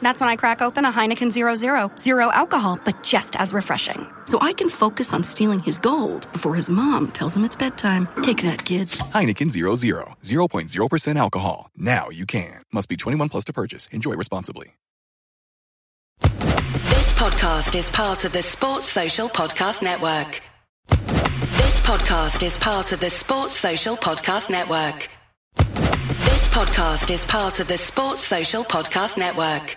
That's when I crack open a Heineken Zero Zero. Zero alcohol, but just as refreshing. So I can focus on stealing his gold before his mom tells him it's bedtime. Take that, kids. Heineken 00, 0.0% alcohol. Now you can. Must be 21 plus to purchase. Enjoy responsibly. This podcast is part of the Sports Social Podcast Network. This podcast is part of the Sports Social Podcast Network. This podcast is part of the Sports Social Podcast Network.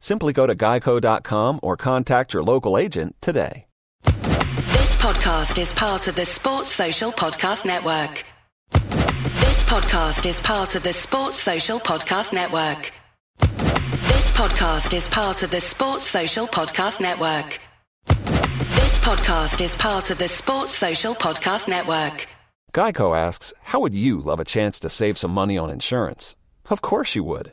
Simply go to geico.com or contact your local agent today. This podcast is part of the Sports Social Podcast Network. This podcast is part of the Sports Social Podcast Network. This podcast is part of the Sports Social Podcast Network. This podcast is part of the Sports Social Podcast Network. Geico asks, How would you love a chance to save some money on insurance? Of course you would.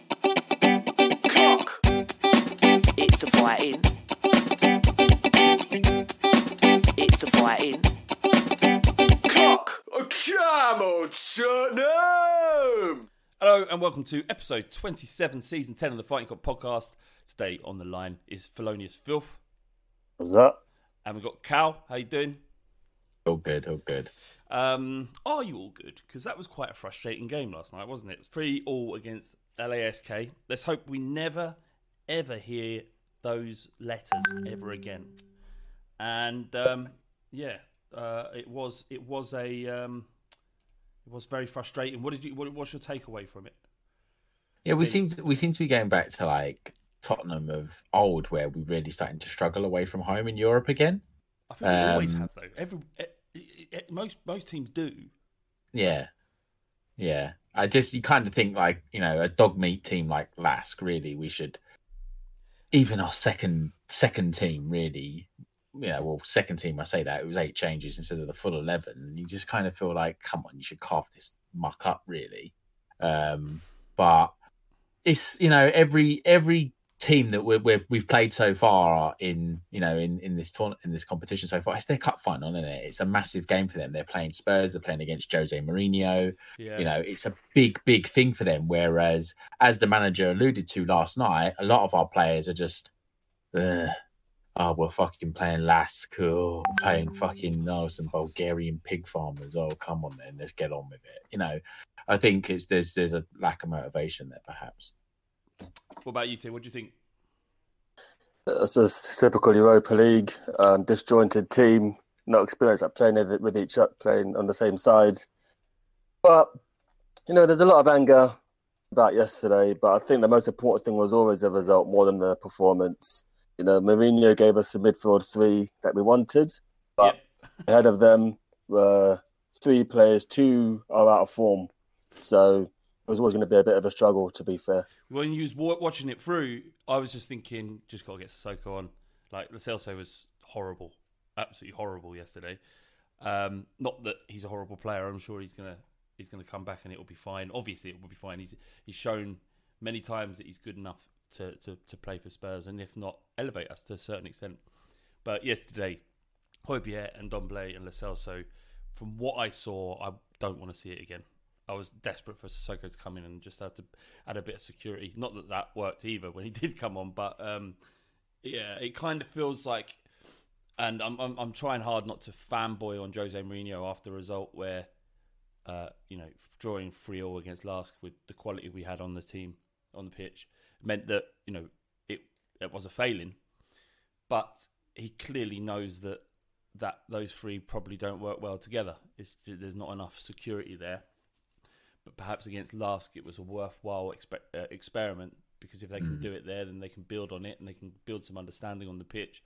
And welcome to episode 27, season 10 of the Fighting Cock podcast. Today on the line is Felonious Filth. What's up? And we've got Cal. How you doing? All good, all good. Um, are you all good? Because that was quite a frustrating game last night, wasn't it? Three all against LASK. Let's hope we never, ever hear those letters ever again. And um, yeah, uh, it was it was a um, it was very frustrating. What did you? What, what's your takeaway from it? Yeah, we seem to, we seem to be going back to like Tottenham of old, where we're really starting to struggle away from home in Europe again. I think we always Um, have though. Every eh, eh, most most teams do. Yeah, yeah. I just you kind of think like you know a dog meat team like Lask. Really, we should even our second second team really. You know, well, second team. I say that it was eight changes instead of the full eleven. You just kind of feel like, come on, you should carve this muck up, really. Um, but it's you know every every team that we're, we're, we've played so far in you know in in this tournament in this competition so far. It's their cup final isn't it? It's a massive game for them. They're playing spurs they're playing against jose Mourinho. Yeah. you know it's a big big thing for them. Whereas as the manager alluded to last night a lot of our players are just Ugh, oh we're fucking playing Lask oh, playing fucking oh some Bulgarian pig farmers oh come on then let's get on with it you know I think it's there's there's a lack of motivation there perhaps What about you, Tim? What do you think? It's a typical Europa League um, disjointed team, not experienced at playing with with each other, playing on the same side. But you know, there's a lot of anger about yesterday. But I think the most important thing was always the result more than the performance. You know, Mourinho gave us a midfield three that we wanted, but ahead of them were three players. Two are out of form, so it was always going to be a bit of a struggle. To be fair. When you was wa- watching it through, I was just thinking, just got to get Sissoko on. Like Lo Celso was horrible, absolutely horrible yesterday. Um, not that he's a horrible player. I'm sure he's gonna he's gonna come back and it will be fine. Obviously, it will be fine. He's he's shown many times that he's good enough to, to, to play for Spurs, and if not, elevate us to a certain extent. But yesterday, Højbjerg and Ndombele and Lo Celso, from what I saw, I don't want to see it again. I was desperate for Sissoko to come in and just had to add a bit of security. Not that that worked either when he did come on, but um, yeah, it kind of feels like. And I'm, I'm I'm trying hard not to fanboy on Jose Mourinho after a result where, uh, you know, drawing three all against Lask with the quality we had on the team on the pitch meant that you know it it was a failing, but he clearly knows that that those three probably don't work well together. It's, there's not enough security there. But perhaps against Lask, it was a worthwhile exper- uh, experiment because if they can Mm. do it there, then they can build on it and they can build some understanding on the pitch.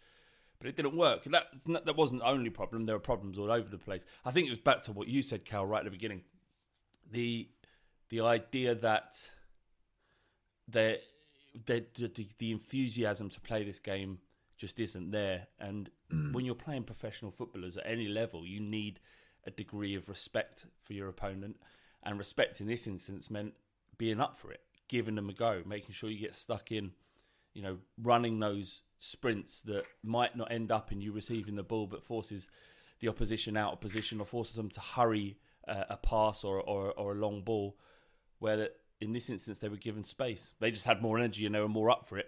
But it didn't work. That that wasn't the only problem. There were problems all over the place. I think it was back to what you said, Cal, right at the beginning. The the idea that the the, the, the enthusiasm to play this game just isn't there. And when you're playing professional footballers at any level, you need a degree of respect for your opponent. And respect in this instance meant being up for it, giving them a go, making sure you get stuck in, you know, running those sprints that might not end up in you receiving the ball, but forces the opposition out of position or forces them to hurry uh, a pass or, or, or a long ball, where that in this instance they were given space. They just had more energy and they were more up for it.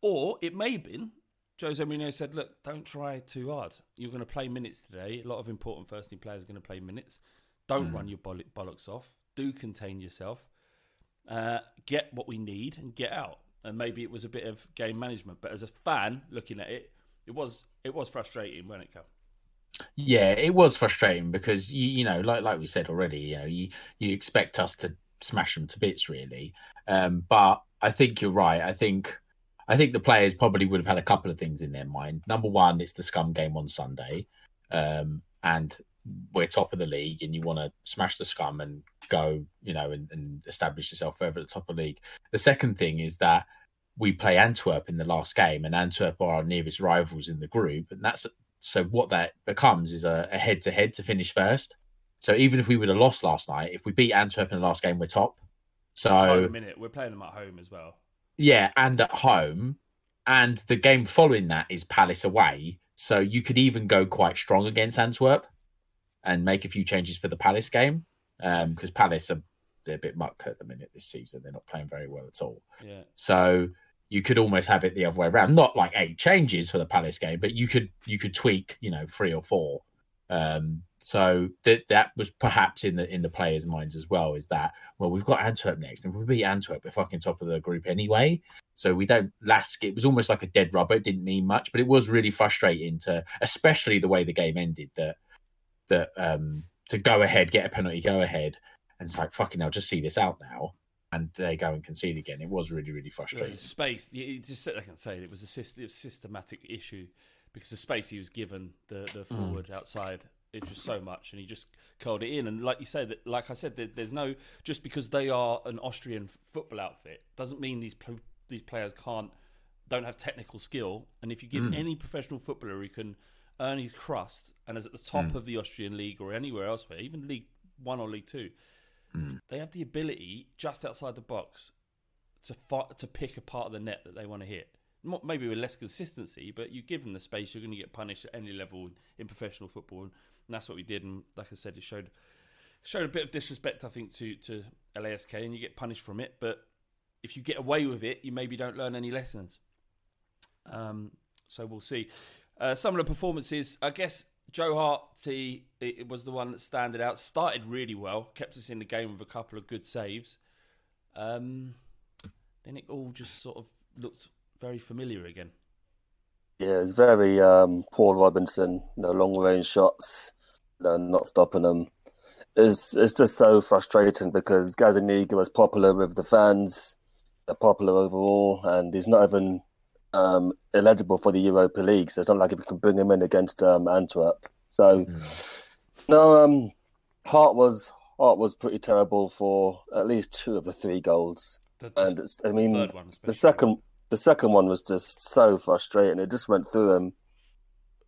Or it may have been Jose Mourinho said, "Look, don't try too hard. You're going to play minutes today. A lot of important first team players are going to play minutes. Don't run your boll- bollocks off. Do contain yourself. Uh, get what we need and get out." And maybe it was a bit of game management, but as a fan looking at it, it was it was frustrating, wasn't it, Cal? Yeah, it was frustrating because you, you know, like like we said already, you know, you you expect us to smash them to bits, really. Um, but I think you're right. I think I think the players probably would have had a couple of things in their mind. Number one, it's the scum game on Sunday, um, and we're top of the league, and you want to smash the scum and go, you know, and, and establish yourself further at the top of the league. The second thing is that we play Antwerp in the last game, and Antwerp are our nearest rivals in the group, and that's so what that becomes is a head to head to finish first. So even if we would have lost last night, if we beat Antwerp in the last game, we're top. So a minute, we're playing them at home as well. yeah, and at home, and the game following that is Palace away. So you could even go quite strong against Antwerp and make a few changes for the Palace game um, because Palace are they're a bit muck at the minute this season. They're not playing very well at all. Yeah. So you could almost have it the other way around. Not like eight changes for the Palace game, but you could you could tweak, you know, three or four. Um, so that that was perhaps in the in the players' minds as well. Is that well, we've got Antwerp next, and if we beat Antwerp, we're fucking top of the group anyway. So we don't last. It was almost like a dead rubber. It didn't mean much, but it was really frustrating to, especially the way the game ended. That that um to go ahead, get a penalty, go ahead, and it's like fucking I'll just see this out now. And they go and concede again. It was really, really frustrating. Space, you you just sit there and say it was a syst- it was a systematic issue because the space he was given, the the mm. forward outside, it's just so much, and he just curled it in. And like you said, that like I said, there, there's no just because they are an Austrian football outfit doesn't mean these pl- these players can't don't have technical skill. And if you give mm. any professional footballer who can earn his crust and is at the top mm. of the Austrian league or anywhere elsewhere, even League One or League Two, they have the ability just outside the box to fi- to pick a part of the net that they want to hit. Maybe with less consistency, but you give them the space, you're going to get punished at any level in professional football, and that's what we did. And like I said, it showed showed a bit of disrespect, I think, to to LASK, and you get punished from it. But if you get away with it, you maybe don't learn any lessons. Um, so we'll see. Uh, some of the performances, I guess. Joe Hart, he, it was the one that standed out. Started really well, kept us in the game with a couple of good saves. Um, then it all just sort of looked very familiar again. Yeah, it's very um, Paul Robinson, you know, long range shots, you know, not stopping them. It's, it's just so frustrating because Gazzaniga was popular with the fans, uh, popular overall, and he's not even um, eligible for the Europa League. So it's not like if we can bring him in against um, Antwerp. So, no, um, Hart was Hart was pretty terrible for at least two of the three goals. The, And it's, I mean, the especially. second, the second one was just so frustrating. It just went through him.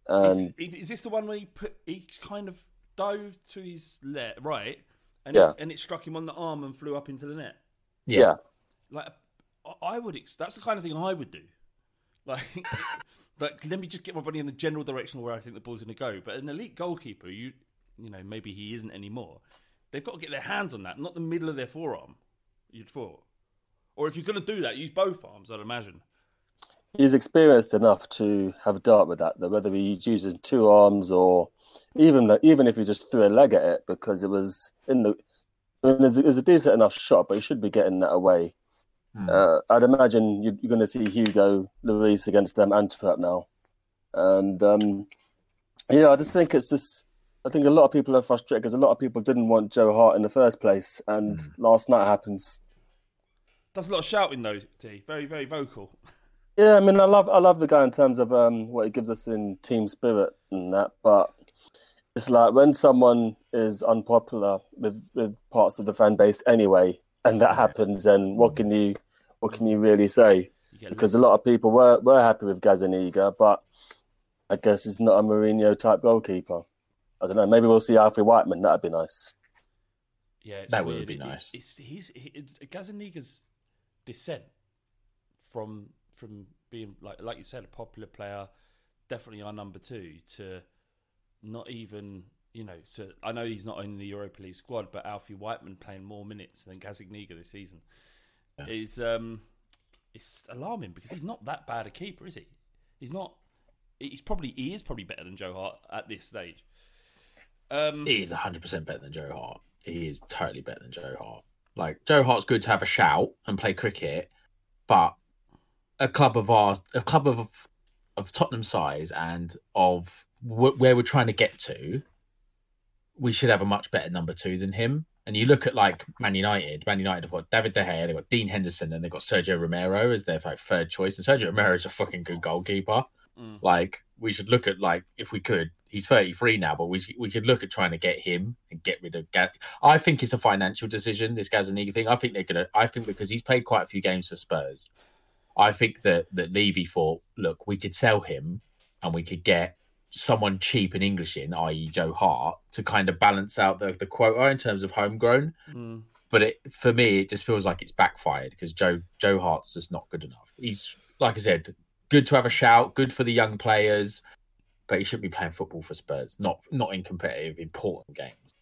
And is, is this the one where he put he kind of dove to his left, right, and Yeah. it, and it struck him on the arm and flew up into the net? yeah. Like I- I would, ex- that's the kind of thing I would do. Like, like let me just get my body in the general direction where I think the ball's going to go. But an elite goalkeeper, you you know maybe he isn't anymore. They've got to get their hands on that, not the middle of their forearm. You'd thought, or if you're going to do that, use both arms. I'd imagine. He's experienced enough to have dealt with that, though, whether he's using two arms or even even if he just threw a leg at it, because it was in the. I mean, it was a decent enough shot, but he should be getting that away. Hmm. Uh, I'd imagine you're, you're going to see Hugo Lloris against um, Antwerp now, and um, yeah, I just think it's just. I think a lot of people are frustrated because a lot of people didn't want Joe Hart in the first place, and last night happens. Does a lot of shouting though. T very very vocal. Yeah, I mean, I love I love the guy in terms of um, what he gives us in team spirit and that, but it's like when someone is unpopular with with parts of the fan base anyway, and that happens, then what can you what can you really say? You Because a lot of people were were happy with Gazzaniga, but I guess he's not a Mourinho type goalkeeper. I don't know. Maybe we'll see Alfie Whiteman. That'd be nice. Yeah, it's That would be nice. It's, he's he, Gazzaniga's descent from from being like like you said a popular player, definitely our number two to not even you know to I know he's not in the Europa League squad, but Alfie Whiteman playing more minutes than Gazzaniga this season is um it's alarming because he's not that bad a keeper, is he? He's not. He's probably he is probably better than Joe Hart at this stage. Um, He is 100% better than Joe Hart. He is totally better than Joe Hart. Like, Joe Hart's good to have a shout and play cricket, but a club of ours, a club of of Tottenham size and of wh- where we're trying to get to, we should have a much better number two than him. And you look at like Man United, Man United have got David De Gea, they've got Dean Henderson, and they've got Sergio Romero as their like, third choice. And Sergio Romero is a fucking good goalkeeper. Mm. Like we should look at like if we could, he's 33 now, but we we could look at trying to get him and get rid of. Gaz- I think it's a financial decision. This Gazzaniga thing. I think they're gonna. I think because he's played quite a few games for Spurs, I think that that Levy thought, look, we could sell him and we could get someone cheap and English in, i.e. Joe Hart, to kind of balance out the the quota in terms of homegrown. mm. But it, for me, it just feels like it's backfired because Joe Joe Hart's just not good enough. He's like I said, good to have a shout, good for the young players, but he should be playing football for Spurs, not not in competitive important games.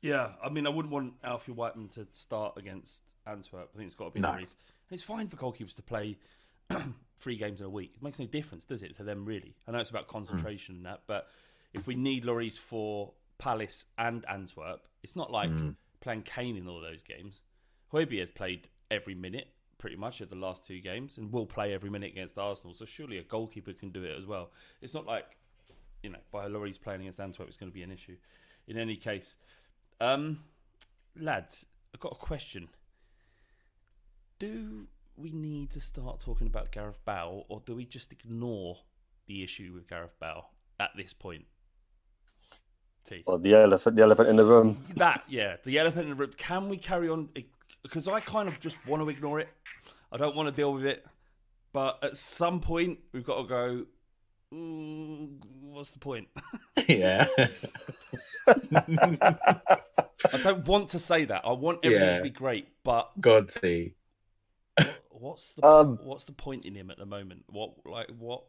Yeah, I mean, I wouldn't want Alfie Whiteman to start against Antwerp. I think it's got to be No. And it's fine for goalkeepers to play three games in a week. It makes no difference, does it, to them, really? I know it's about concentration and that, but if we need Lloris for Palace and Antwerp, it's not like hmm. playing Kane in all those games. Højbjerg has played every minute, pretty much, of the last two games, and will play every minute against Arsenal, so surely a goalkeeper can do it as well. It's not like, you know, by Lloris playing against Antwerp, it's going to be an issue. In any case, um, lads, I've got a question. Do we need to start talking about Gareth Bale, or do we just ignore the issue with Gareth Bale at this point? T. Or the elephant, the elephant in the room. That, yeah, the elephant in the room. Can we carry on? Because I kind of just want to ignore it. I don't want to deal with it. But at some point, we've got to go. "Ooh, what's the point? yeah, I don't want to say that. I want everything Yeah. to be great, but God, see, what's the Um, what's the point in him at the moment? What like what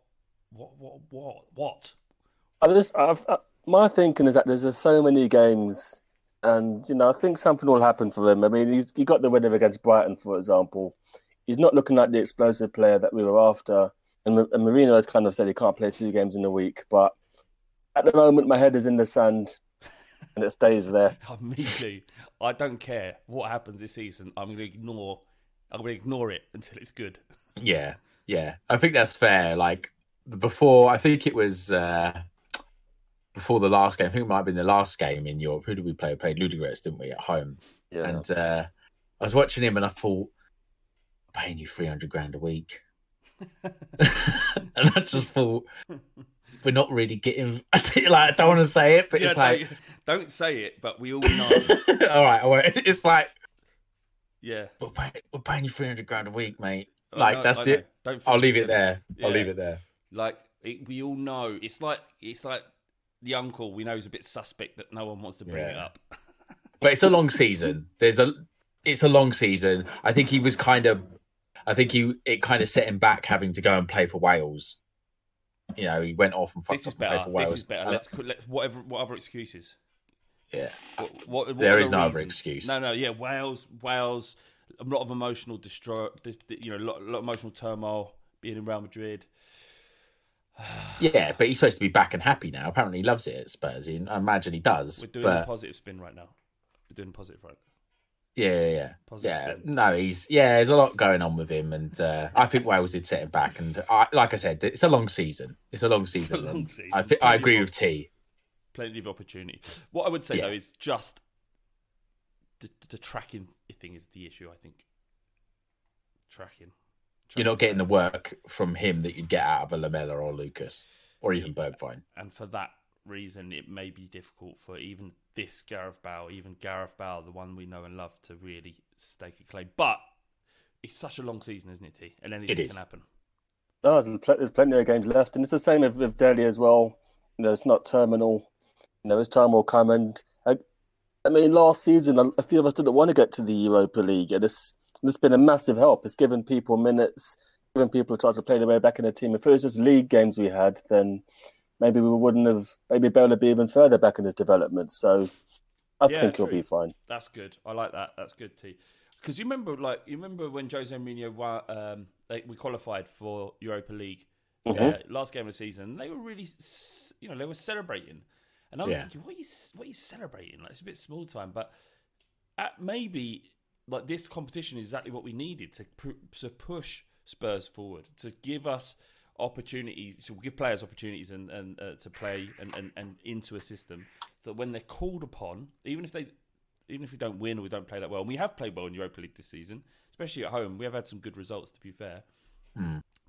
what what what what? I just, I've, uh, my thinking is that there's just so many games, and you know, I think something will happen for him. I mean, he's he got the win against Brighton, for example. He's not looking like the explosive player that we were after. And, Ma- and Mourinho has kind of said he can't play two games in a week, but at the moment, my head is in the sand, and it stays there. Oh, me too. I don't care what happens this season. I'm going to ignore. I'm going to ignore it until it's good. yeah, yeah. I think that's fair. Like before, I think it was uh before the last game. I think it might have been the last game in Europe. Who did we play? We played Ludogorets, didn't we, at home? Yeah. And uh, I was watching him, and I thought, I'm paying you three hundred grand a week, and I just thought, we're not really getting. like, I don't want to say it, but Yeah, it's like, don't, don't say it, but we all know. all right, all right. It's like yeah. we're paying, we're paying you three hundred grand a week, mate. I Like know- that's I know. it. Don't I'll leave it there. I'll leave it there. Like it, we all know, it's like it's like the uncle. We know he's a bit suspect that no one wants to bring it up. But it's a long season. There's a it's a long season. I think he was kind of I think he it kind of set him back having to go and play for Wales. You know, he went off and fucked This is up and played better. for Wales. This is better. Uh, let's let whatever what other excuses. yeah. What, what, what There is the no other excuse. No, no, yeah, Wales, Wales, a lot of emotional destroy, you know, a lot, a lot of emotional turmoil being in Real Madrid. Yeah, but he's supposed to be back and happy now. Apparently, he loves it at Spurs. He- I imagine he does. We're doing but the positive spin right now. We're doing positive right. yeah, yeah, yeah. Positive yeah. spin. No, he's yeah. There's a lot going on with him, and uh, I think Wales did set him back. And I, like I said, it's a long season. It's a long season. long season. I thi- I agree with T. Plenty of opportunity. What I would say Yeah. though is just the, the tracking thing is the issue. I think tracking. You're not getting the work from him that you'd get out of a Lamela or Lucas or even Bergwijn. and for that reason, it may be difficult for even this Gareth Bale, even Gareth Bale, the one we know and love, to really stake a claim. But it's such a long season, isn't it, T? And anything It is. can happen. No, there's, pl- there's plenty of games left, and it's the same with, with Dele as well. You know, it's not terminal. You know, his time will come. And I, I mean, last season, a, a few of us didn't want to get to the Europa League, and it's it's been a massive help. It's given people minutes, given people a chance to play their way back in the team. If it was just league games we had, then maybe we wouldn't have. Maybe Bale would be even further back in his development. So I Yeah, think he'll be fine. That's good. I like that. That's good, T. Because you remember, like, you remember when Jose Mourinho won, um, they, we qualified for Europa League uh, Mhm. last game of the season. They were really, you know, they were celebrating, and I'm Yeah. thinking, what are you, what are you celebrating? Like, it's a bit small time, but at maybe like this competition is exactly what we needed to pu- to push Spurs forward, to give us opportunities, to give players opportunities and and uh, to play and, and and into a system, so when they're called upon, even if they even if we don't win or we don't play that well, and we have played well in Europa League this season, especially at home, we have had some good results. To be fair,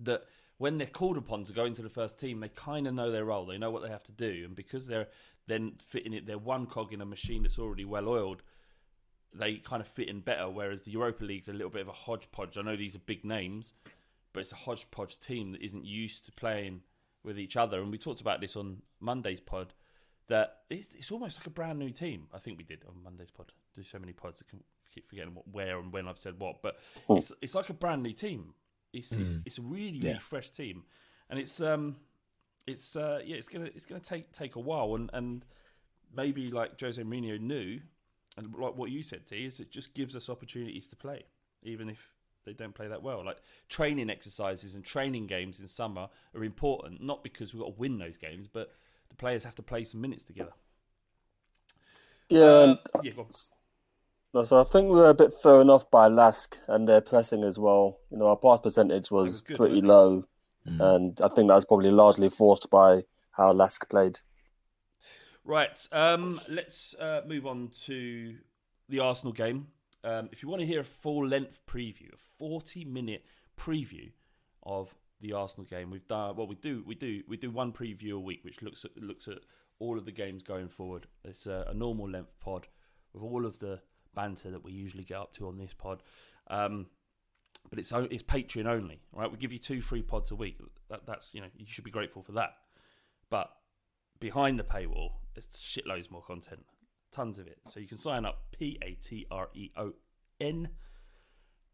that when they're called upon to go into the first team, they kind of know their role. They know what they have to do, and because they're then fitting it, they're one cog in a machine that's already well oiled. They kind of fit in better. Whereas the Europa League's a little bit of a hodgepodge. I know these are big names, but it's a hodgepodge team that isn't used to playing with each other. And we talked about this on Monday's pod. That it's, it's almost like a brand new team. I think we did on Monday's pod. Do so many pods, I can keep forgetting what, where and when I've said what. But it's it's like a brand new team. It's it's, it's a really really Yeah. fresh team, and it's um it's uh yeah it's gonna it's gonna take take a while and and maybe like Jose Mourinho knew, and like what you said, T, is it just gives us opportunities to play, even if they don't play that well. Like training exercises and training games in summer are important, not because we've got to win those games, but the players have to play some minutes together. Yeah, Uh, yeah, go on. No, so I think we were a bit thrown off by Lask and their pressing as well. You know, our pass percentage was, was good, pretty low, Mm. and I think that was probably largely forced by how Lask played. Right. Um, let's uh, move on to the Arsenal game. Um, if you want to hear a full length preview, a forty minute preview of the Arsenal game, we've done well. We do we do we do one preview a week, which looks at looks at all of the games going forward. It's a, a normal length pod with all of the banter that we usually get up to on this pod. Um, but it's it's Patreon only, right? We give you two free pods a week. That, that's you know you should be grateful for that. But behind the paywall, there's shitloads more content, tons of it. So you can sign up p a t r e o n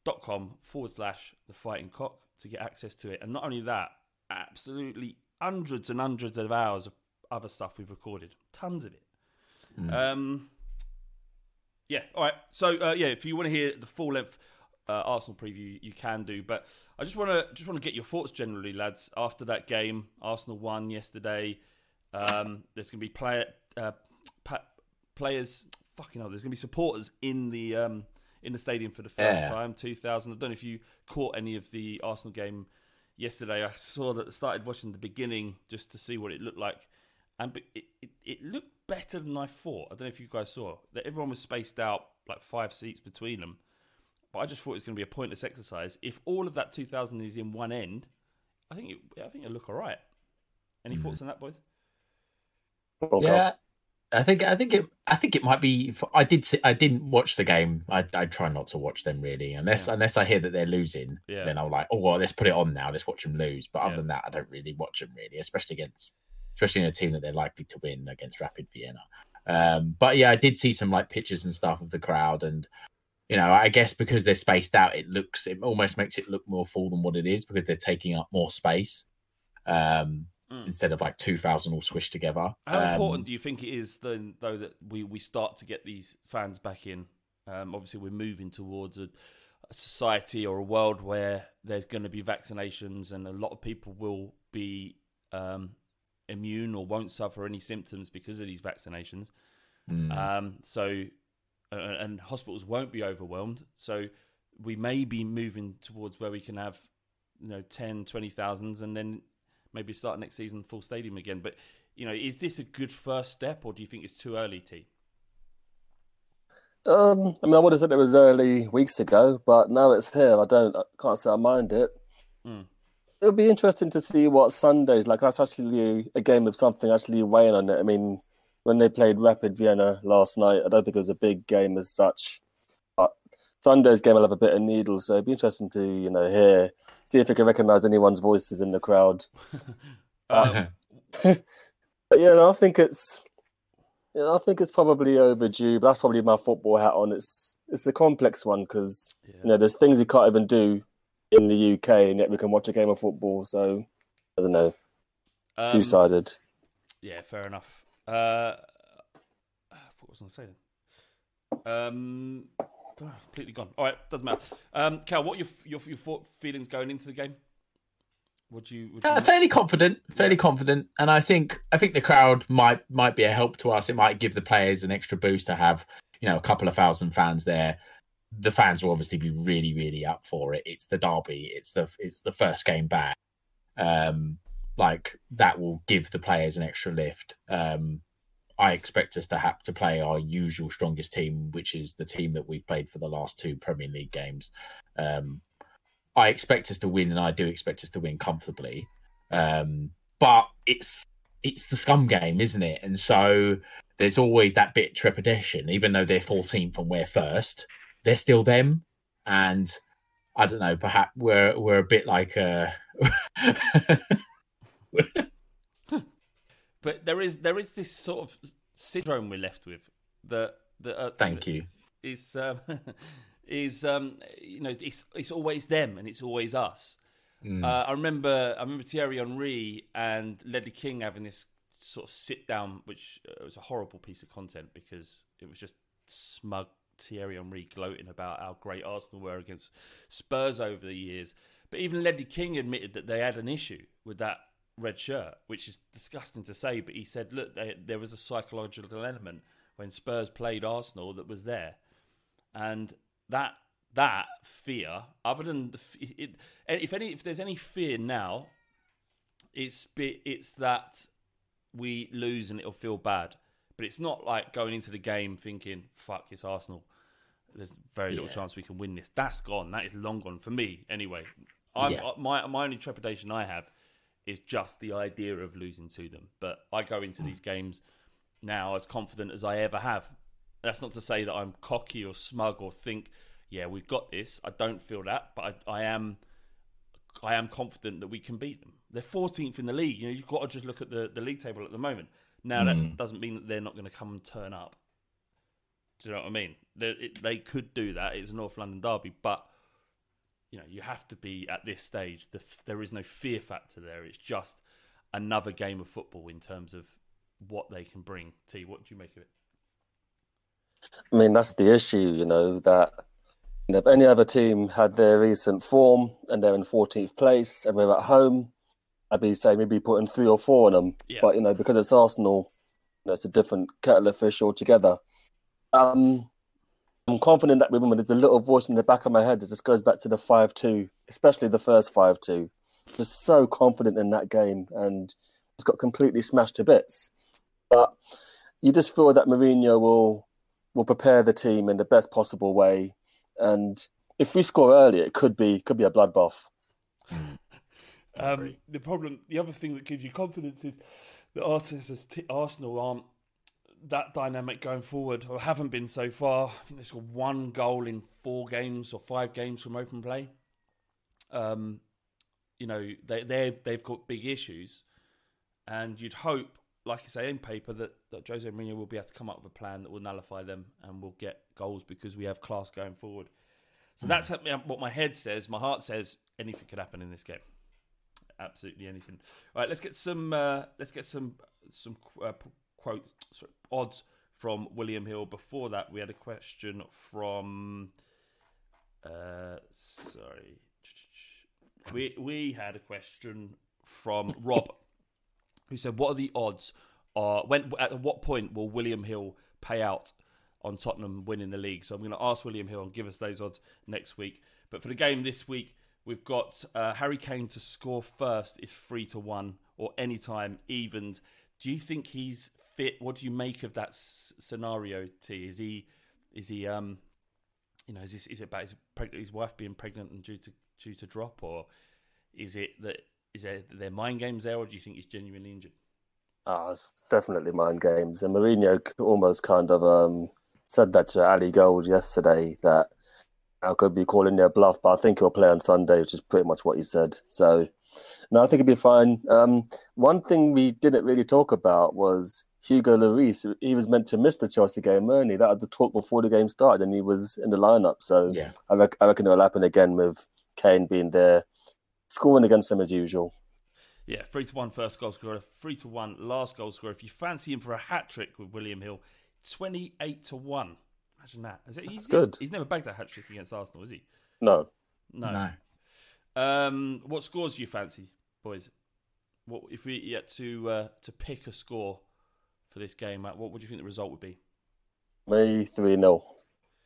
dot com forward slash the fighting cock to get access to it. And not only that, absolutely hundreds and hundreds of hours of other stuff we've recorded, tons of it. Um, yeah, all right. So uh, yeah, if you want to hear the full length uh, Arsenal preview, you can do. But I just want to just want to get your thoughts generally, lads. After that game, Arsenal won yesterday. Um, there's going to be player uh, pa- players. Fucking hell, there's going to be supporters in the um, in the stadium for the first Yeah. time. Two thousand. I don't know if you caught any of the Arsenal game yesterday. I saw that started watching the beginning just to see what it looked like, and it, it, it looked better than I thought. I don't know if you guys saw that everyone was spaced out like five seats between them, but I just thought it was going to be a pointless exercise. If all of that two thousand is in one end, I think it, I think it'll look all right. Any thoughts on that, boys? Well, Yeah, I think I think it I think it might be. I did see, I didn't watch the game. I I try not to watch them really unless Yeah. unless I hear that they're losing. Yeah. Then I'm like, oh well, let's put it on now. Let's watch them lose. But other Yeah. than that, I don't really watch them really, especially against especially in a team that they're likely to win against Rapid Vienna. Um, but yeah, I did see some like pictures and stuff of the crowd, and you know, I guess because they're spaced out, it looks it almost makes it look more full than what it is because they're taking up more space. Um, Mm. instead of like 2000 all squished together How Um, important do you think it is then, though, that we, we start to get these fans back in? Um, obviously, we're moving towards a, a society or a world where there's going to be vaccinations, and a lot of people will be um, immune or won't suffer any symptoms because of these vaccinations. mm. Um, so, uh, and hospitals won't be overwhelmed. So, we may be moving towards where we can have, you know, 10, 20,000 and then maybe start next season full stadium again. But, you know, is this a good first step or do you think it's too early, T? Um, I mean, I would have said it was early weeks ago, but now it's here. I don't, I can't say I mind it. Mm. It'll be interesting to see what Sundays like. That's actually a game of something actually weighing on it. I mean, when they played Rapid Vienna last night, I don't think it was a big game as such. But Sunday's game will have a bit of needle, so it'd be interesting to you know hear, see if you can recognise anyone's voices in the crowd. Um, But yeah, no, I think it's, you know, I think it's probably overdue. But that's probably my football hat on. It's it's a complex one because yeah. you know there's things you can't even do in the UK, and yet we can watch a game of football. So I don't know, Um, two sided. Yeah, fair enough. Uh, I what I was going to say then. Um, ah, completely gone. All right, doesn't matter. Um, Cal, what are your your, your thought- feelings going into the game? Would you? Would you Uh, fairly confident, fairly confident, and I think I think the crowd might might be a help to us. It might give the players an extra boost to have you know a couple of thousand fans there. The fans will obviously be really really up for it. It's the derby. It's the it's the first game back. Um, like that will give the players an extra lift. Um, I expect us to have to play our usual strongest team, which is the team that we've played for the last two Premier League games. Um, I expect us to win, and I do expect us to win comfortably. Um, but it's it's the scum game, isn't it? And so there's always that bit trepidation, even though they're 14th and we're first, they're still them. And I don't know, perhaps we're we're a bit like uh But there is there is this sort of syndrome we're left with that that uh, thank you. is um, is um, you know it's it's always them and it's always us. Mm. Uh, I remember I remember Thierry Henry and Ledley King having this sort of sit down, which uh, was a horrible piece of content because it was just smug Thierry Henry gloating about how great Arsenal were against Spurs over the years. But even Ledley King admitted that they had an issue with that red shirt, which is disgusting to say. But he said, look, they, there was a psychological element when Spurs played Arsenal that was there, and that that fear, other than the, it, if any, if there's any fear now, it's it's that we lose and it'll feel bad. But it's not like going into the game thinking, "Fuck, it's Arsenal." There's very little Yeah. chance we can win this. That's gone. That is long gone for me. Anyway, I'm, Yeah. Uh, my my only trepidation I have is just the idea of losing to them. But I go into hmm. these games now as confident as I ever have. That's not to say that I'm cocky or smug or think, yeah, we've got this. I don't feel that, but I, I am, I am confident that we can beat them. They're 14th in the league. You know, you've got to just look at the, the league table at the moment. Now that hmm. doesn't mean that they're not going to come and turn up. Do you know what I mean? They, it, they could do that. It's a North London derby, but you know, you have to be at this stage. The, there is no fear factor there. It's just another game of football in terms of what they can bring. T, what do you make of it? I mean, that's the issue, you know, that you know, if any other team had their recent form and they're in 14th place and we're at home, I'd be saying maybe putting three or four on them. Yeah. But, you know, because it's Arsenal, you know, it's a different kettle of fish altogether. Um, I'm confident that we win, but there's a little voice in the back of my head that just goes back to the 5 2, especially the first 5 2. Just so confident in that game and it's got completely smashed to bits. But you just feel that Mourinho will will prepare the team in the best possible way. And if we score early, it could be could be a bloodbath. Um, the problem, the other thing that gives you confidence is that Arsenal aren't that dynamic going forward, or haven't been so far. I think they've got one goal in four games or five games from open play. Um, you know, they they've they've got big issues, and you'd hope, like you say in paper, that that Jose Mourinho will be able to come up with a plan that will nullify them and will get goals because we have class going forward. So that's what my head says. My heart says anything could happen in this game. Absolutely anything. All right, let's get some. Uh, let's get some some uh, quote sorry, odds from William Hill. Before that, we had a question from. Uh, sorry, we we had a question from Rob, who said, "What are the odds? Are when at what point will William Hill pay out on Tottenham winning the league?" So I'm going to ask William Hill and give us those odds next week. But for the game this week, we've got uh, Harry Kane to score first is three to one, or anytime evens. Do you think he's fit? What do you make of that s- scenario? T is he is he um you know is this is it about his, preg- his wife being pregnant and due to due to drop, or is it that is there there mind games there, or do you think he's genuinely injured? Ah, it's definitely mind games. And Mourinho almost kind of um, said that to Ali Gold yesterday that I could be calling their bluff, but I think he'll play on Sunday, which is pretty much what he said. So, no, I think he'll be fine. Um, one thing we didn't really talk about was Hugo Lloris. He was meant to miss the Chelsea game early. That was the talk before the game started, and he was in the lineup. So, Yeah. I, rec- I reckon it'll happen again with Kane being there, scoring against them as usual. Yeah, three to one first goal scorer, three to one last goal scorer. If you fancy him for a hat trick with William Hill, twenty eight to one. Imagine that. Is it, he's, good. He's never bagged a hat trick against Arsenal, is he? No, No. Um, what scores do you fancy, boys? What if we yet to uh, to pick a score for this game? uh, What would you think the result would be? me 3 0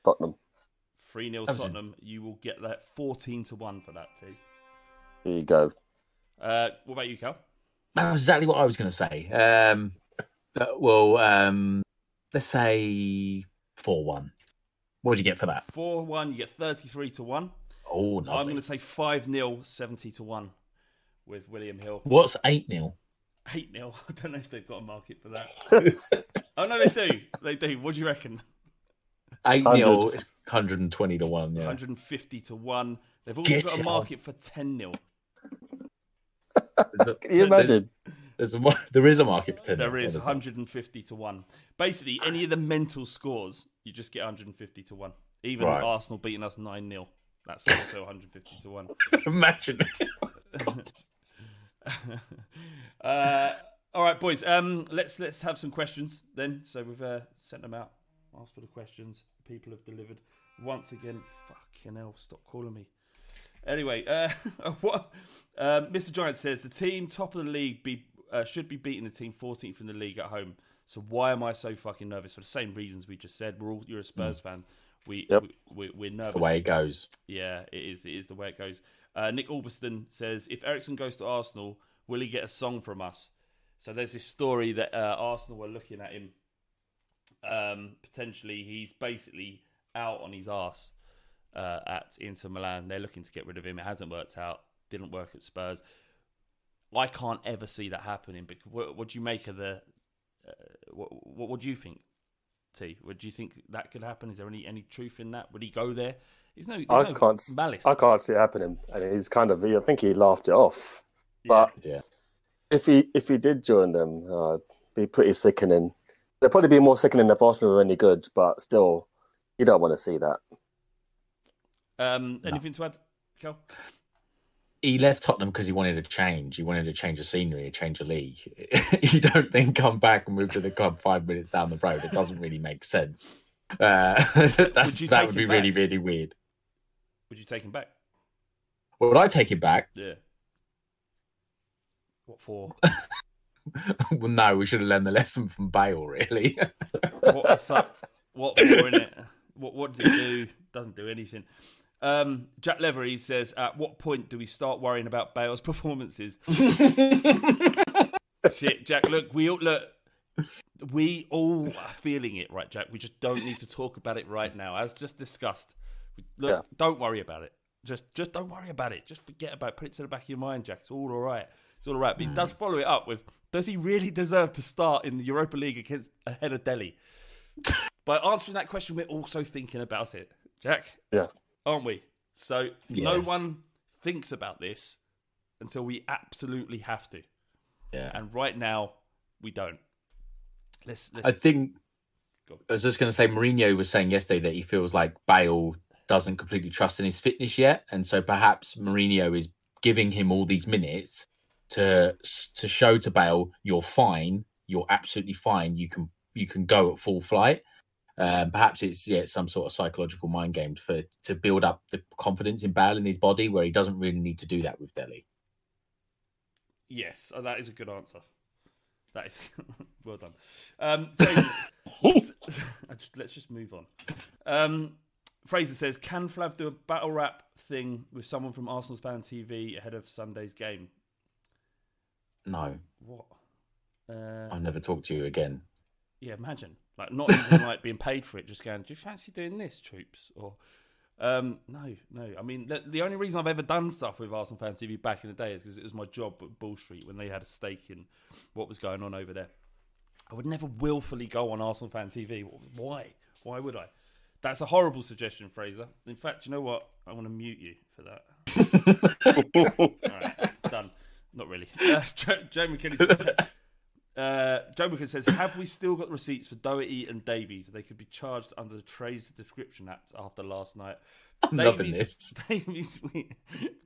Tottenham. Three 0 Absolutely. Tottenham. You will get that fourteen to one for that too. There you go. Uh, what about you, Cal? That was exactly what I was going to say. Um, well, um, let's say four one. What would you get for that? Four one. You get thirty three to one. Oh, no. I'm going to say five 0 70 to one with William Hill. What's eight 0 Eight 0 I don't know if they've got a market for that. oh no, they do. They do. What do you reckon? Eight 0 100. is hundred and twenty to one. Yeah. 150 to one. They've also Get got a it market for ten 0 There's a- Can you imagine? There's a, there is a market for 10 There is 150 to 1. Basically, any of the mental scores, you just get 150 to 1. Even Right. Arsenal beating us 9 0. That's also 150 to 1. Imagine. Uh, all right, boys. Um, let's let's have some questions then. So we've uh, sent them out, asked for the questions. People have delivered once again. Fucking hell! Stop calling me. Anyway, uh, what um, Mr. Giant says the team top of the league be uh, should be beating the team 14th in the league at home. So why am I so fucking nervous for the same reasons we just said? We're all you're a Spurs fan. We, Yep. we, we we're nervous. That's the way it goes. Yeah, it is. It is the way it goes. Uh, Nick Albiston says, if Eriksen goes to Arsenal, will he get a song from us? So there's this story that uh, Arsenal were looking at him. Um, potentially, he's basically out on his ass uh, at Inter Milan. They're looking to get rid of him. It hasn't worked out. Didn't work at Spurs. I can't ever see that happening. What, what do you make of the? Uh, what, what What do you think, T? Would you think that could happen? Is there any any truth in that? Would he go there? There's no. There's I no can't. malice. I can't see it happening. And he's kind of. I think he laughed it off. But Yeah. if he if he did join them, uh, it'd be pretty sickening. They'd probably be more sickening if Arsenal were any good, but still, you don't want to see that. Um, anything to add, Kel? He left Tottenham because he wanted a change. He wanted to change the scenery, a change of league. you don't then come back and move to the club five minutes down the road. It doesn't really make sense. Uh, that's, Would that would him be really, really weird. Would you take him back? Would I take him back? Yeah. What for? well, no, we should have learned the lesson from Bale, really. What's up? What for in it? What What does it do? Doesn't do anything. Um, Jack Levery says, "At what point do we start worrying about Bale's performances?" Shit, Jack. Look, we all look. We all are feeling it, right, Jack? We just don't need to talk about it right now, as just discussed. Look, Yeah. don't worry about it. Just, just don't worry about it. Just forget about it. Put it to the back of your mind, Jack. It's all all right. It's all all right. But he does mm. follow it up with Does he really deserve to start in the Europa League against ahead of Dele? By answering that question, we're also thinking about it, Jack, Yeah. aren't we? So no one thinks about this until we absolutely have to. Yeah. And right now, we don't. Let's, let's I think I was just going to say Mourinho was saying yesterday that he feels like Bale doesn't completely trust in his fitness yet, and so perhaps Mourinho is giving him all these minutes to to show to Bale you're fine, you're absolutely fine. You can you can go at full flight. Um, perhaps it's yeah some sort of psychological mind game for to build up the confidence in Bale in his body, where he doesn't really need to do that with Dele. Yes, oh, that is a good answer. That is well done. Um, Fraser, I just- let's just move on. Um, Fraser says, "Can Flav do a battle rap thing with someone from Arsenal's fan TV ahead of Sunday's game?" No, What? Uh, I'll never talk to you again. yeah, imagine like not even like being paid for it, just going, "Do you fancy doing this, troops?" Or um, no, no. I mean, the, the only reason I've ever done stuff with Arsenal Fan TV back in the day is because it was my job at Bull Street when they had a stake in what was going on over there. I would never willfully go on Arsenal Fan TV. Why? Why would I? That's a horrible suggestion, Fraser. In fact, you know what? I want to mute you for that. All right, done. Not really. Uh, Joe, Joe McKinney says, uh, Joe McKinney says, have we still got receipts for Doherty and Davies? They could be charged under the Trade Description Act after last night. I'm loving this. Davies, we,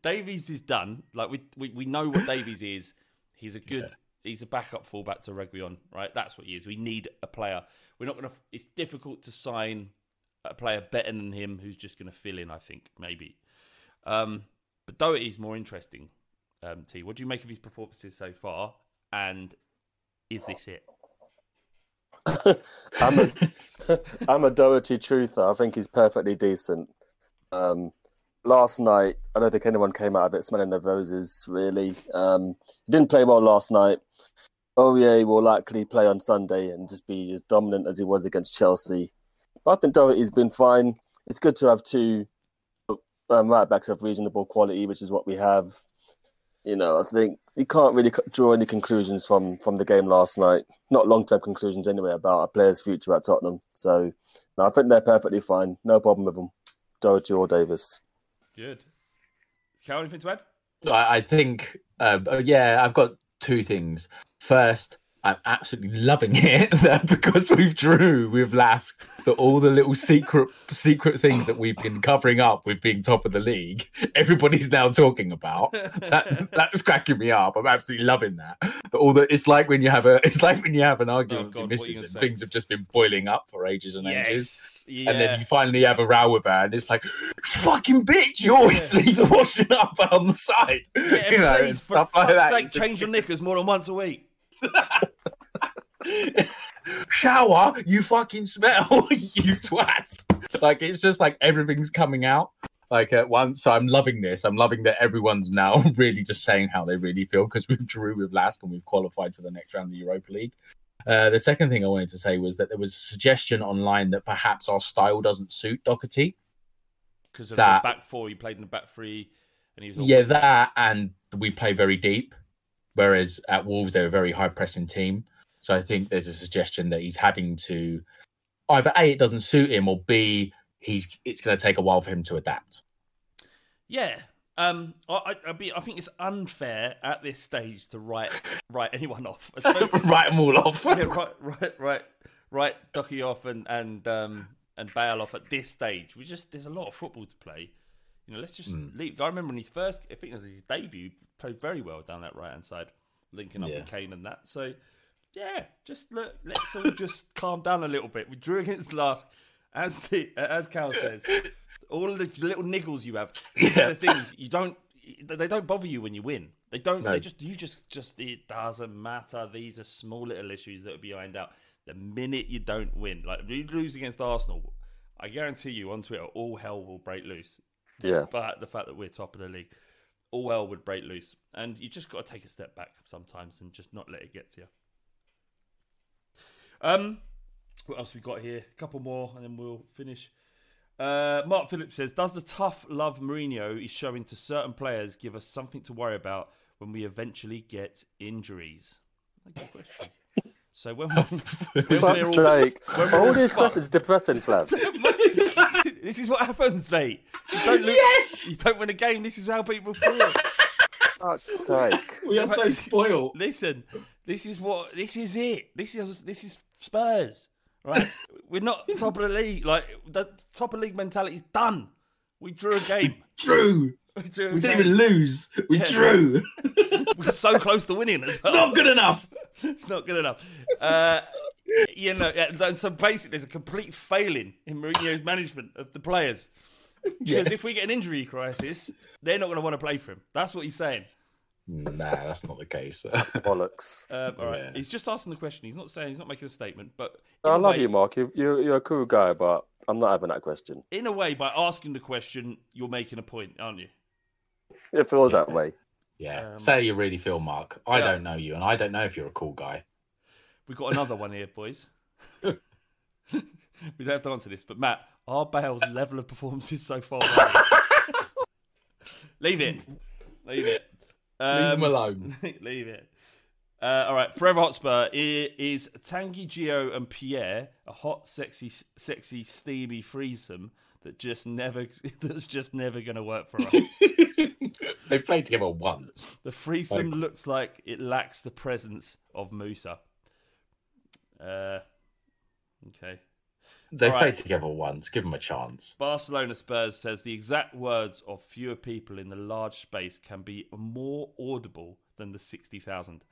Davies is done. Like we, we, we know what Davies is. He's a good. Yeah. He's a backup fullback to Reguilon, right? That's what he is. We need a player. We're not going to. It's difficult to sign a player better than him who's just going to fill in. I think maybe. Um, but Doherty's more interesting. Um, T, what do you make of his performances so far? And is this it? I'm a I'm a Doherty truther. I think he's perfectly decent. Um, last night, I don't think anyone came out of it smelling the roses. Really, um, he didn't play well last night. Aurier will likely play on Sunday and just be as dominant as he was against Chelsea. But I think Doherty's been fine. It's good to have two um, right backs of reasonable quality, which is what we have. You know, I think you can't really draw any conclusions from from the game last night. Not long term conclusions anyway about a player's future at Tottenham. So, no, I think they're perfectly fine. No problem with them, Doherty or Davies. Good. Cal, anything to add? I, I think, um, uh, yeah, I've got two things. First, I'm absolutely loving it that because we've drew with LASK, that all the little secret secret things that we've been covering up with being top of the league, everybody's now talking about. That that's cracking me up. I'm absolutely loving that. That all the it's like when you have a it's like when you have an argument Oh, God, your gonna say? things have just been boiling up for ages and ages. Yeah. And then you finally have a row with her, and it's like, fucking bitch, you always leave the washing up on the side. Yeah, you know, please, and stuff like that. sake, change your knickers more than once a week. Shower, you fucking smell, you twat. Like, it's just like everything's coming out like at once. So I'm loving this. I'm loving that everyone's now really just saying how they really feel because we've drew with LASK and we've qualified for the next round of the Europa League. Uh, the second thing I wanted to say was that there was a suggestion online that perhaps our style doesn't suit Doherty. Because of That- the back four, he played in the back three, and he was all Yeah, that and we play very deep, whereas at Wolves they're a very high pressing team. So I think there's a suggestion that he's having to either a it doesn't suit him or b he's it's going to take a while for him to adapt. Yeah. Um, I, I, be, I think it's unfair at this stage to write write anyone off. Write them all off. yeah, right, right, right, right. Ducky off and and um and Bale off at this stage. We just there's a lot of football to play. You know, let's just Hmm. leave. I remember when his first, I think it was his debut, played very well down that right hand side, linking up Yeah. with Kane and that. So yeah, just look, let's all just calm down a little bit. We drew against LASK, as the, as Cal says, all the little niggles you have. Are the things you don't. They don't bother you when you win. They don't. No. They just you just just it doesn't matter. These are small little issues that will be ironed out. The minute you don't win, like if you lose against Arsenal, I guarantee you on Twitter, all hell will break loose. Yeah. But the fact that we're top of the league, all hell would break loose, and you just got to take a step back sometimes and just not let it get to you. Um, what else we got here? A couple more, and then we'll finish. Uh, Mark Phillips says, "Does the tough love Mourinho is showing to certain players give us something to worry about when we eventually get injuries? Good question. So when we, when we're all- sake. when All all these fucked- questions depressing, Flav. this is what happens, mate. You don't look, Yes! You don't win a game. This is how people feel. Fuck's sake. We are so spoiled. Listen, this is what this is it. This is this is Spurs, right? We're not top of the league. Like the top of league mentality is done. We drew a game. Drew. We, drew We didn't game. even lose. We Yeah. drew. We're so close to winning as well. Not good enough. it's not good enough. Uh, you know, yeah, so basically, there's a complete failing in Mourinho's management of the players. Because Yes. if we get an injury crisis, they're not going to want to play for him. That's what he's saying. Nah, that's not the case. Bollocks. Um, all right, Yeah. he's just asking the question. He's not saying he's not making a statement, but I love way- you, Mark. You, you, you're a cool guy, but I'm not having that question. In a way, by asking the question, you're making a point, aren't you? It feels that way. Yeah. Um, Say how you really feel, Mark. I yeah. don't know you, and I don't know if you're a cool guy. We've got another one here, boys. we don't have to answer this, but Matt, are Bale's level of performances so far? Leave it. Leave it. Leave him Um, alone. Leave it. Uh, all right, Forever Hotspur i- is Tanguy Gio and Pierre a hot, sexy, sexy, steamy threesome that just never that's just never going to work for us. They played together once. the threesome looks like it lacks the presence of Moussa. Uh, okay. They All right. played together once. Give them a chance. Barcelona Spurs says the exact words of fewer people in the large space can be more audible than the 60,000.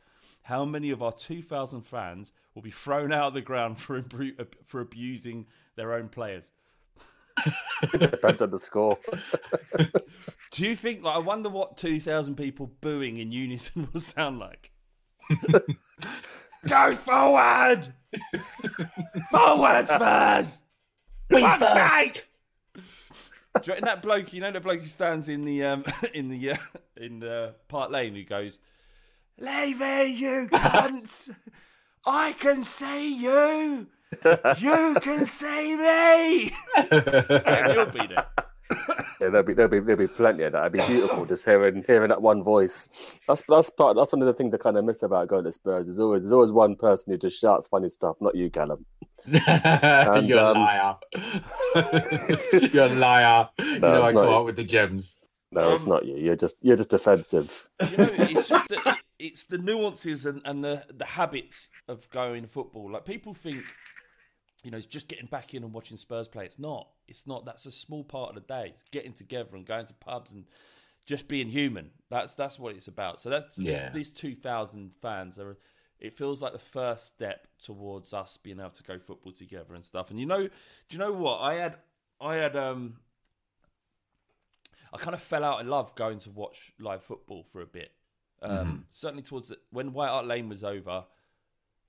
How many of our 2,000 fans will be thrown out of the ground for, imbu- for abusing their own players? Depends on the score. Do you think, like, I wonder what 2,000 people booing in unison will sound like? Go forward! forward, Spurs! Fuck's sake! Do you reckon that bloke? You know the bloke who stands in the um in the uh, in the Park Lane who goes, "Levy, you cunt! I can see you. You can see me." and you'll be there. Yeah, there'll be there'll be there'll be plenty of that. It'd be beautiful just hearing hearing that one voice. That's that's part. That's one of the things I kind of miss about going to Spurs. There's always there's always one person who just shouts funny stuff. Not you, Callum. you're a um, liar. you're a liar. you know I not caught you. up with the gems. No, it's Um, not you. You're just you're just defensive. You know, it's just the, it's the nuances and, and the the habits of going football. Like people think, you know, it's just getting back in and watching Spurs play. It's not. It's not. That's a small part of the day. It's getting together and going to pubs and just being human. That's that's what it's about. So that's Yeah. this, these two thousand fans are. It feels like the first step towards us being able to go football together and stuff. And you know, do you know what I had? I had um. I kind of fell out in love going to watch live football for a bit. Um, Certainly towards the, when White Hart Lane was over,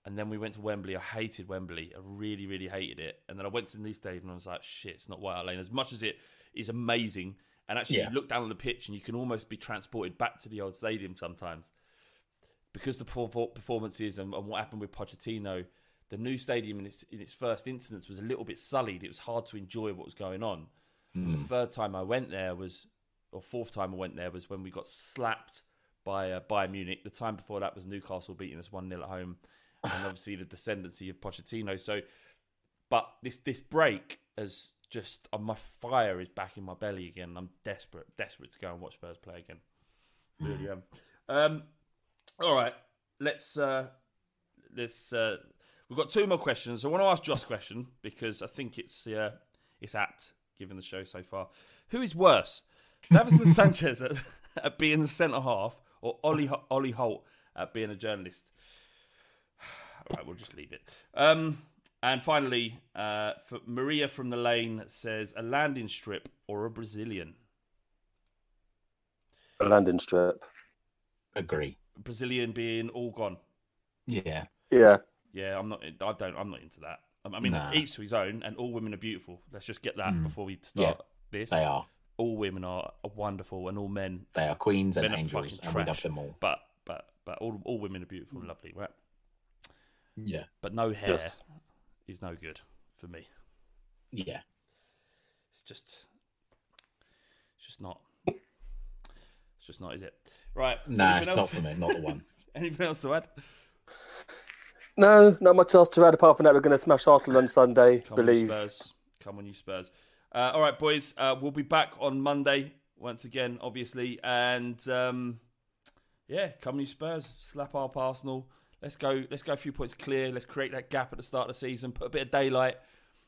and then we went to Wembley. I hated Wembley. I really, really hated it. And then I went to the new stadium and I was like, shit, it's not White Hart Lane. As much as it is amazing, and actually Yeah. you look down on the pitch and you can almost be transported back to the old stadium sometimes. Because the perfor- performances and, and what happened with Pochettino, the new stadium in its in its first instance was a little bit sullied. It was hard to enjoy what was going on. And the third time I went there was, or fourth time I went there was when we got slapped by uh, Bayern Munich. The time before that was Newcastle beating us one 0 at home, and obviously the descendancy of Pochettino. So, but this this break has just uh, my fire is back in my belly again. I'm desperate, desperate to go and watch Spurs play again. Really am. Um, all right, let's uh, let's. Uh, we've got two more questions. I want to ask Josh question because I think it's uh, it's apt given the show so far. Who is worse, Davinson Sanchez at, at being the centre half or Ollie Ollie Holt at being a journalist? All right, we'll just leave it. Um, and finally, uh, for Maria from the lane says a landing strip or a Brazilian. A landing strip. Agree. Brazilian being all gone. Yeah. Yeah. Yeah, I'm not. I don't. I'm not into that. Um, I mean, Nah. each to his own, and all women are beautiful. Let's just get that before we start this. They are. All women are wonderful, and all men. They are queens and men are angels, fucking and we love them all. But but but all all women are beautiful and lovely, right? Yeah. But no hair Yes. is no good for me. Yeah. It's just, it's just not. It's just not, is it? Right. Nah, anything it's not for me. Not the one. Anything else to add? No, not much else to add apart from that. We're going to smash Arsenal on Sunday. Come on, you believe. Spurs. Come on, you Spurs. Uh, all right, boys. Uh, we'll be back on Monday once again, obviously, and um, yeah, come on, you Spurs. Slap up Arsenal. Let's go. Let's go a few points clear. Let's create that gap at the start of the season. Put a bit of daylight.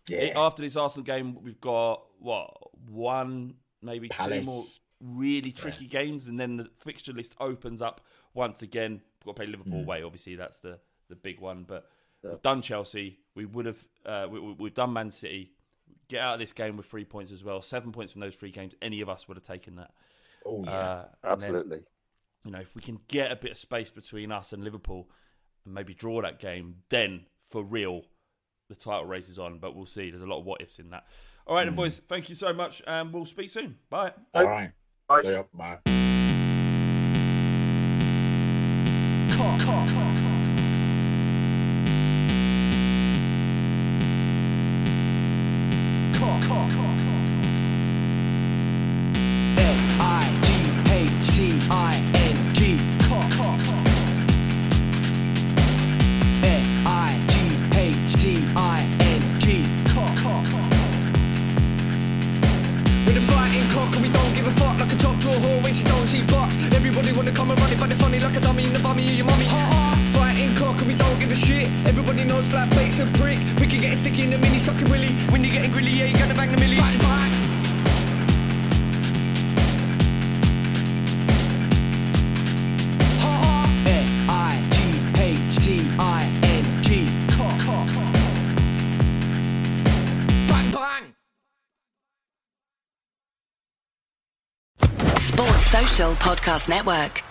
Yeah. After this Arsenal game, we've got what one, maybe two more really tricky games, and then the fixture list opens up once again. We've got to play Liverpool Mm. away. Obviously, that's the the big one. But we've done Chelsea. We would have. Uh, we, we've done Man City. Get out of this game with three points as well. Seven points from those three games. Any of us would have taken that. Oh yeah. Uh, and then, Absolutely. you know, if we can get a bit of space between us and Liverpool and maybe draw that game, then for real, the title race is on. But we'll see. There's a lot of what ifs in that. All right, then, boys. Thank you so much, and we'll speak soon. Bye. All right. Bye. Yeah, bye. L-I-G-H-T-I-N-G wanna come and run it but they're funny like a dummy in the bummy of your mummy. Fighting cock and we don't give a shit. Everybody knows flat bait's a prick. We can get sticky in the mini sucking willy When you're getting grilly yeah you're gonna bang the millie bang, bang. Bang bang. Sports Social Podcast Network.